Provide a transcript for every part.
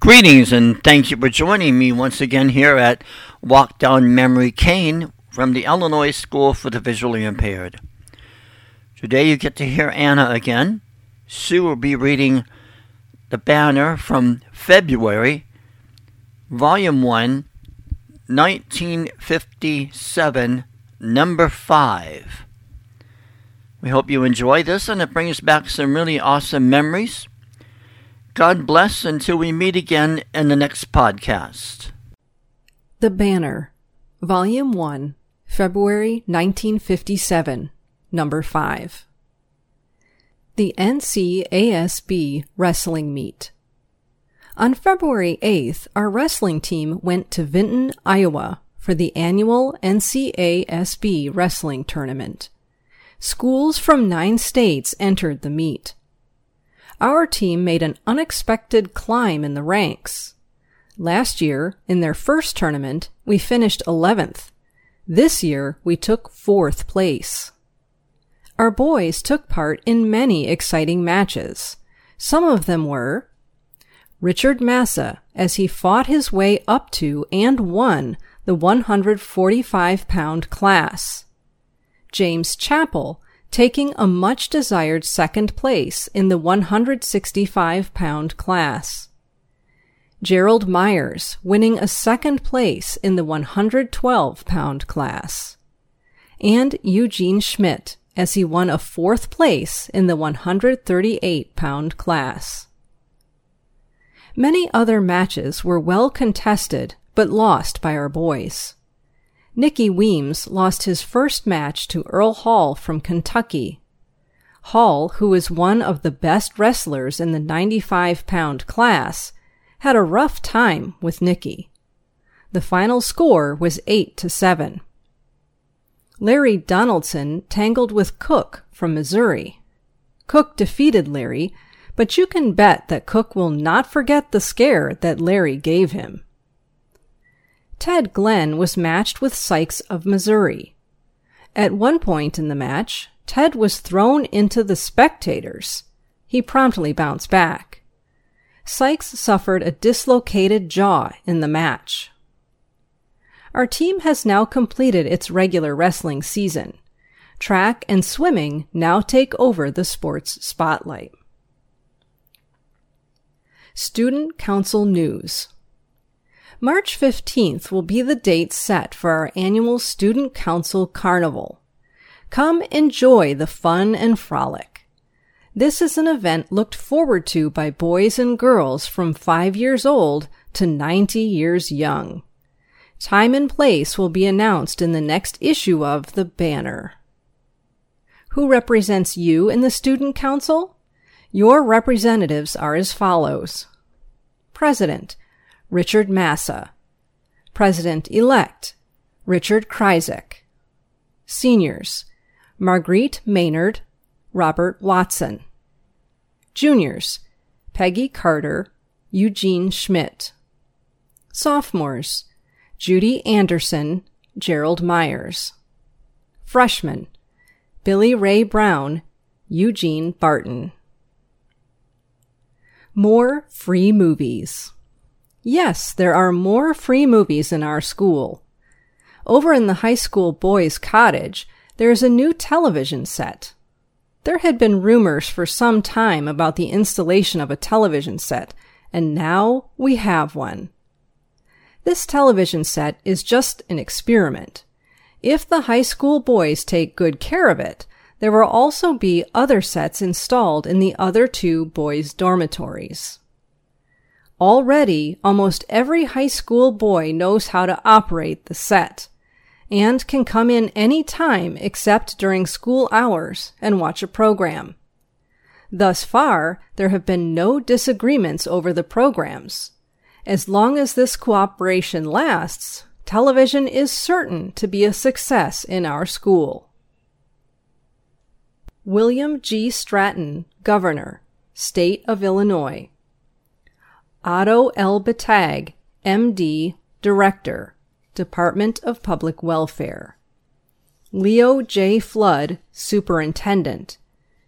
Greetings and thank you for joining me once again here at Walk Down Memory Lane from the Illinois School for the Visually Impaired. Today you get to hear Anna again. Sue will be reading the banner from February, Volume 1, 1957, Number 5. We hope you enjoy this and it brings back some really awesome memories. God bless until we meet again in the next podcast. The Banner, Volume 1, February 1957, Number 5. The NCASB Wrestling Meet. On February 8th, our wrestling team went to Vinton, Iowa for the annual NCASB Wrestling Tournament. Schools from nine states entered the meet our team made an unexpected climb in the ranks. Last year, in their first tournament, we finished 11th. This year, we took fourth place. Our boys took part in many exciting matches. Some of them were Richard Massa, as he fought his way up to and won the 145 pound class. James Chappell, taking a much desired second place in the 165 pound class. Gerald Myers winning a second place in the 112 pound class. And Eugene Schmidt as he won a fourth place in the 138 pound class. Many other matches were well contested but lost by our boys. Nicky Weems lost his first match to Earl Hall from Kentucky. Hall, who is one of the best wrestlers in the 95 pound class, had a rough time with Nicky. The final score was 8 to 7. Larry Donaldson tangled with Cook from Missouri. Cook defeated Larry, but you can bet that Cook will not forget the scare that Larry gave him. Ted Glenn was matched with Sykes of Missouri. At one point in the match, Ted was thrown into the spectators. He promptly bounced back. Sykes suffered a dislocated jaw in the match. Our team has now completed its regular wrestling season. Track and swimming now take over the sports spotlight. Student Council News March 15th will be the date set for our annual Student Council Carnival. Come enjoy the fun and frolic. This is an event looked forward to by boys and girls from 5 years old to 90 years young. Time and place will be announced in the next issue of The Banner. Who represents you in the Student Council? Your representatives are as follows. President, Richard Massa. President-elect, Richard Kryzak. Seniors, Marguerite Maynard, Robert Watson. Juniors, Peggy Carter, Eugene Schmidt. Sophomores, Judy Anderson, Gerald Myers. Freshmen, Billy Ray Brown, Eugene Barton. More free movies. Yes, there are more free movies in our school. Over in the high school boys' cottage, there is a new television set. There had been rumors for some time about the installation of a television set, and now we have one. This television set is just an experiment. If the high school boys take good care of it, there will also be other sets installed in the other two boys' dormitories. Already, almost every high school boy knows how to operate the set and can come in any time except during school hours and watch a program. Thus far, there have been no disagreements over the programs. As long as this cooperation lasts, television is certain to be a success in our school. William G. Stratton, Governor, State of Illinois. Otto L. Bettag, M.D., Director, Department of Public Welfare. Leo J. Flood, Superintendent,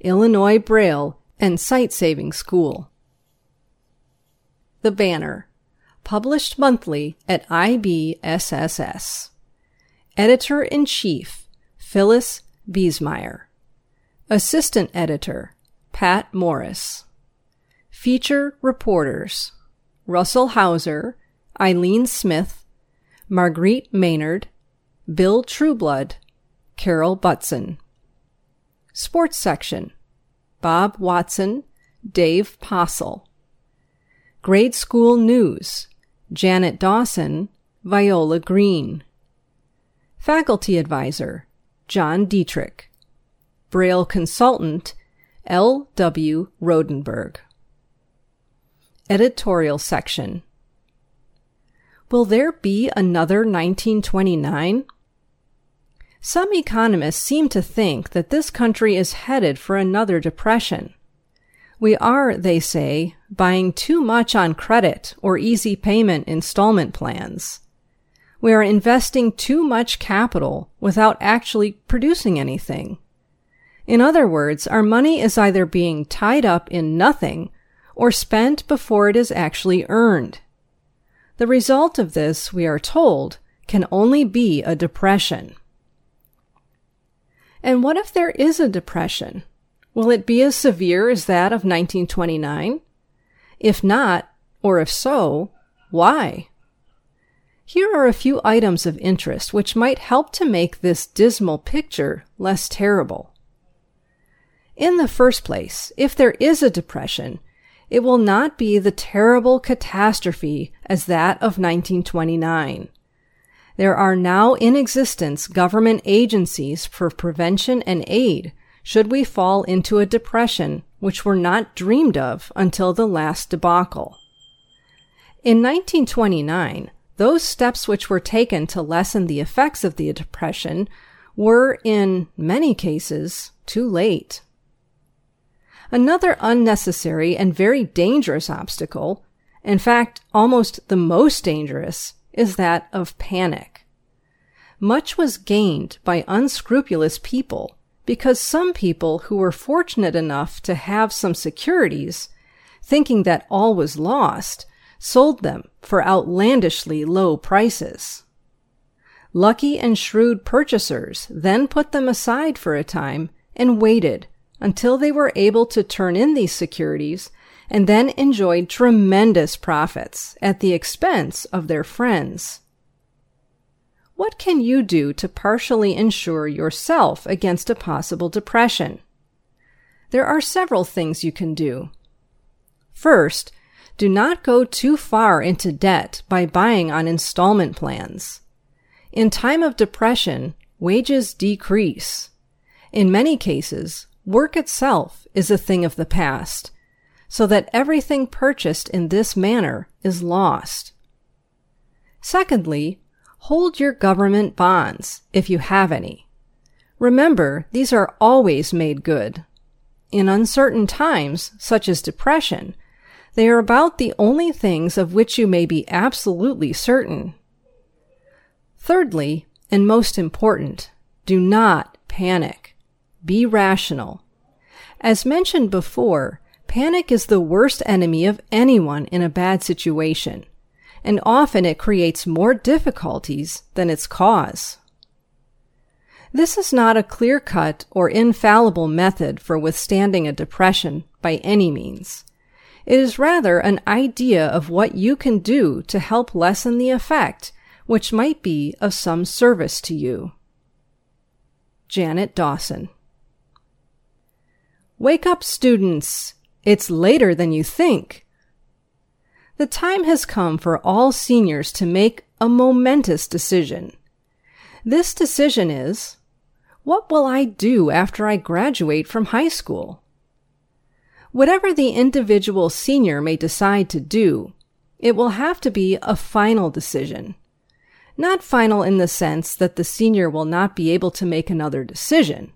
Illinois Braille and Sight Saving School. The Banner, published monthly at IBSSS. Editor in Chief, Phyllis Biesmeyer. Assistant Editor, Pat Morris. Feature Reporters, Russell Hauser, Eileen Smith, Marguerite Maynard, Bill Trueblood, Carol Butson. Sports Section, Bob Watson, Dave Possel. Grade School News, Janet Dawson, Viola Green. Faculty Advisor, John Dietrich. Braille Consultant, L. W. Rodenberg. Editorial Section Will there be another 1929? Some economists seem to think that this country is headed for another depression. We are, they say, buying too much on credit or easy payment installment plans. We are investing too much capital without actually producing anything. In other words, our money is either being tied up in nothing or spent before it is actually earned. The result of this, we are told, can only be a depression. And what if there is a depression? Will it be as severe as that of 1929? If not, or if so, why? Here are a few items of interest which might help to make this dismal picture less terrible. In the first place, if there is a depression, it will not be the terrible catastrophe as that of 1929. There are now in existence government agencies for prevention and aid should we fall into a depression which were not dreamed of until the last debacle. In 1929, those steps which were taken to lessen the effects of the depression were, in many cases, too late. Another unnecessary and very dangerous obstacle, in fact, almost the most dangerous, is that of panic. Much was gained by unscrupulous people because some people who were fortunate enough to have some securities, thinking that all was lost, sold them for outlandishly low prices. Lucky and shrewd purchasers then put them aside for a time and waited until they were able to turn in these securities and then enjoyed tremendous profits at the expense of their friends. What can you do to partially insure yourself against a possible depression? There are several things you can do. First, do not go too far into debt by buying on installment plans. In time of depression, wages decrease. In many cases, work itself is a thing of the past, so that everything purchased in this manner is lost. Secondly, hold your government bonds, if you have any. Remember, these are always made good. In uncertain times, such as depression, they are about the only things of which you may be absolutely certain. Thirdly, and most important, do not panic. Be rational. As mentioned before, panic is the worst enemy of anyone in a bad situation, and often it creates more difficulties than its cause. This is not a clear cut or infallible method for withstanding a depression by any means. It is rather an idea of what you can do to help lessen the effect, which might be of some service to you. Janet Dawson. Wake up, students! It's later than you think. The time has come for all seniors to make a momentous decision. This decision is, what will I do after I graduate from high school? Whatever the individual senior may decide to do, it will have to be a final decision. Not final in the sense that the senior will not be able to make another decision,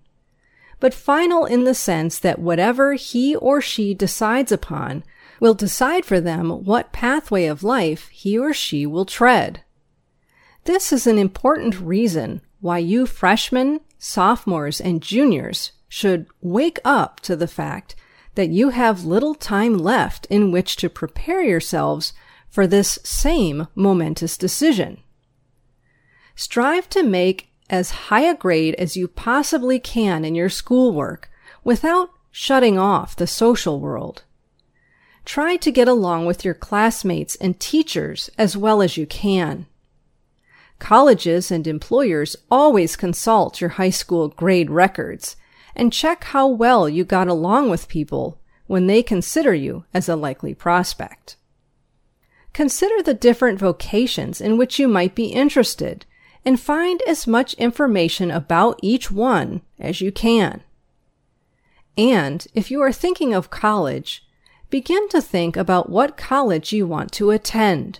but final in the sense that whatever he or she decides upon will decide for them what pathway of life he or she will tread. this is an important reason why you freshmen, sophomores, and juniors should wake up to the fact that you have little time left in which to prepare yourselves for this same momentous decision. Strive to make as high a grade as you possibly can in your schoolwork without shutting off the social world. Try to get along with your classmates and teachers as well as you can. Colleges and employers always consult your high school grade records and check how well you got along with people when they consider you as a likely prospect. Consider the different vocations in which you might be interested and find as much information about each one as you can. And if you are thinking of college, begin to think about what college you want to attend.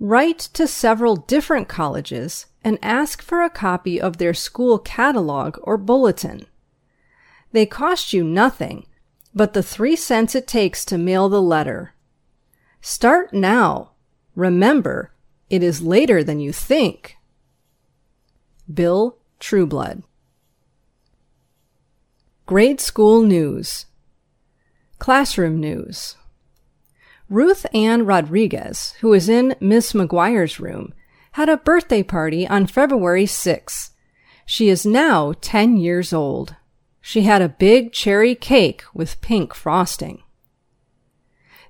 Write to several different colleges and ask for a copy of their school catalog or bulletin. They cost you nothing but the three cents it takes to mail the letter. Start now. Remember, it is later than you think. Bill Trueblood. Grade School News. Classroom News. Ruth Ann Rodriguez, who was in Miss McGuire's room, had a birthday party on February 6. She is now 10 years old. She had a big cherry cake with pink frosting.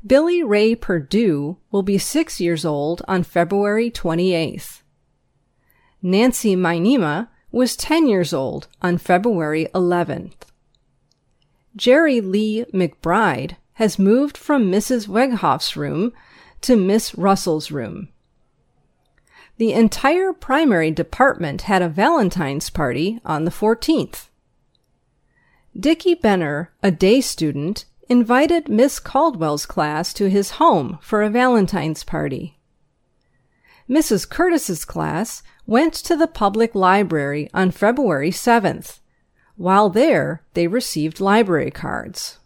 Billy Ray Perdue will be six years old on February 28th. Nancy Mainema was 10 years old on February 11th. Jerry Lee McBride has moved from Mrs. Weghoff's room to Miss Russell's room. The entire primary department had a Valentine's party on the 14th. Dickie Benner, a day student, invited Miss Caldwell's class to his home for a Valentine's party. Mrs. Curtis's class went to the public library on February 7th. While there, they received library cards.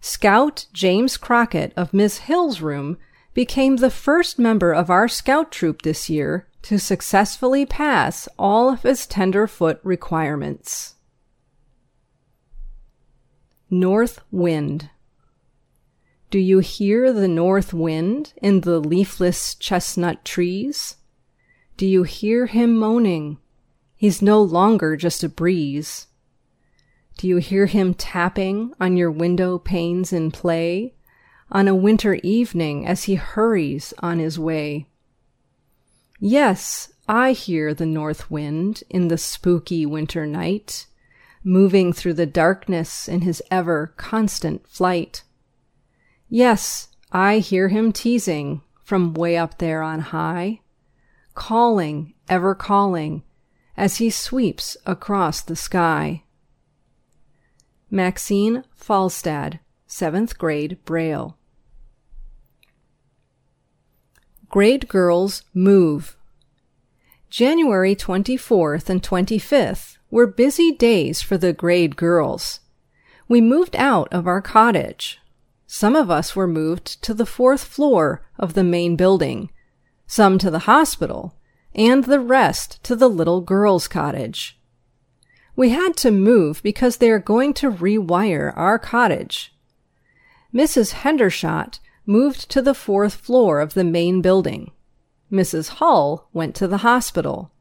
Scout James Crockett of Miss Hill's room became the first member of our scout troop this year to successfully pass all of his tenderfoot requirements. North Wind Do you hear the north wind in the leafless chestnut trees? Do you hear him moaning? He's no longer just a breeze. Do you hear him tapping on your window panes in play on a winter evening as he hurries on his way? Yes, I hear the north wind in the spooky winter night, moving through the darkness in his ever constant flight. Yes, I hear him teasing from way up there on high calling, ever calling, as he sweeps across the sky. Maxine Falstad, 7th grade Braille. Grade Girls Move. January 24th and 25th were busy days for the grade girls. We moved out of our cottage. Some of us were moved to the fourth floor of the main building some to the hospital, and the rest to the little girl's cottage. We had to move because they are going to rewire our cottage. Mrs. Hendershot moved to the fourth floor of the main building. Mrs. Hull went to the hospital.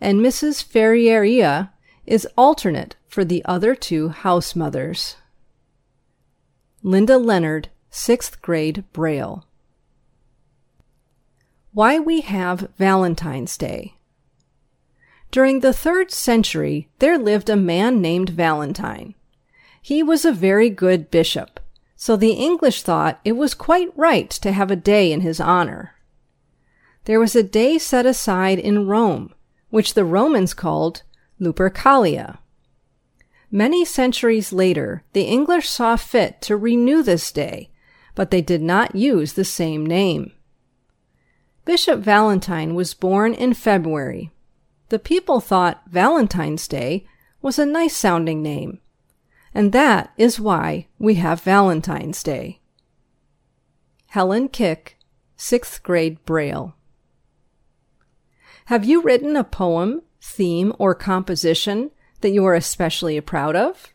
And Mrs. Ferrieria is alternate for the other two house mothers. Linda Leonard, 6th grade Braille. Why we have Valentine's Day. During the third century, there lived a man named Valentine. He was a very good bishop, so the English thought it was quite right to have a day in his honor. There was a day set aside in Rome, which the Romans called Lupercalia. Many centuries later, the English saw fit to renew this day, but they did not use the same name. Bishop Valentine was born in February. The people thought Valentine's Day was a nice sounding name, and that is why we have Valentine's Day. Helen Kick, 6th grade Braille. Have you written a poem, theme, or composition that you are especially proud of?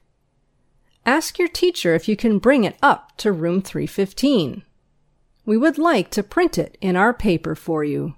Ask your teacher if you can bring it up to room 315. We would like to print it in our paper for you.